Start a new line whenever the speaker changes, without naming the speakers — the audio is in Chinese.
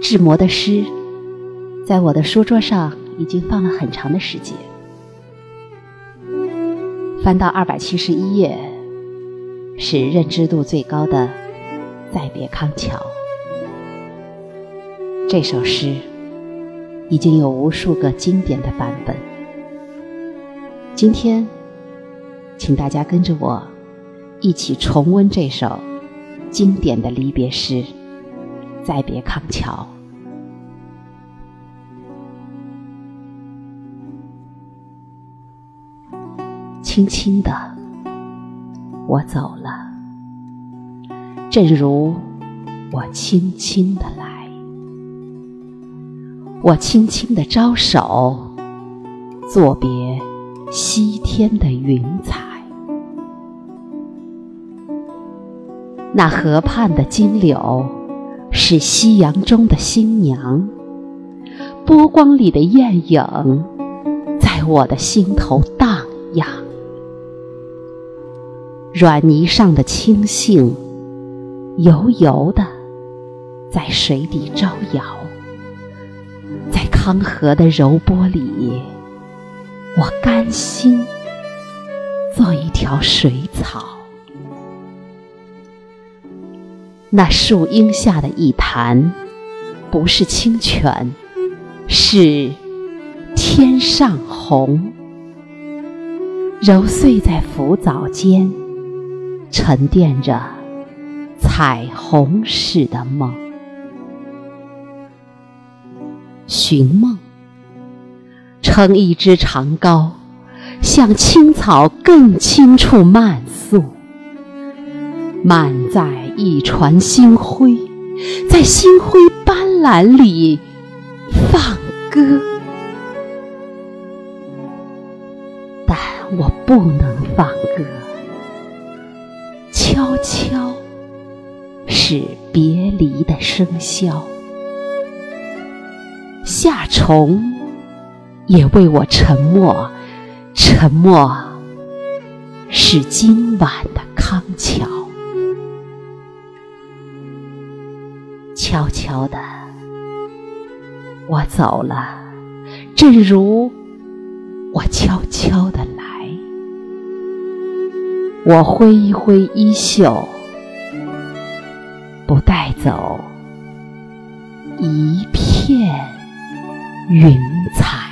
志摩的诗，在我的书桌上已经放了很长的时间。翻到二百七十一页，是认知度最高的《再别康桥》。这首诗已经有无数个经典的版本。今天，请大家跟着我一起重温这首经典的离别诗《再别康桥》。轻轻的，我走了，正如我轻轻的来。我轻轻的招手，作别西天的云彩。那河畔的金柳，是夕阳中的新娘，波光里的艳影，在我的心头荡漾。软泥上的青荇，油油的，在水底招摇；在康河的柔波里，我甘心做一条水草。那树荫下的一潭，不是清泉，是天上虹，揉碎在浮藻间。沉淀着彩虹似的梦，寻梦，撑一支长篙，向青草更青处漫溯，满载一船星辉，在星辉斑斓里放歌，但我不能放歌。悄悄，是别离的笙箫。夏虫也为我沉默，沉默是今晚的康桥。悄悄的，我走了，正如我悄悄的来。我挥一挥衣袖，不带走一片云彩。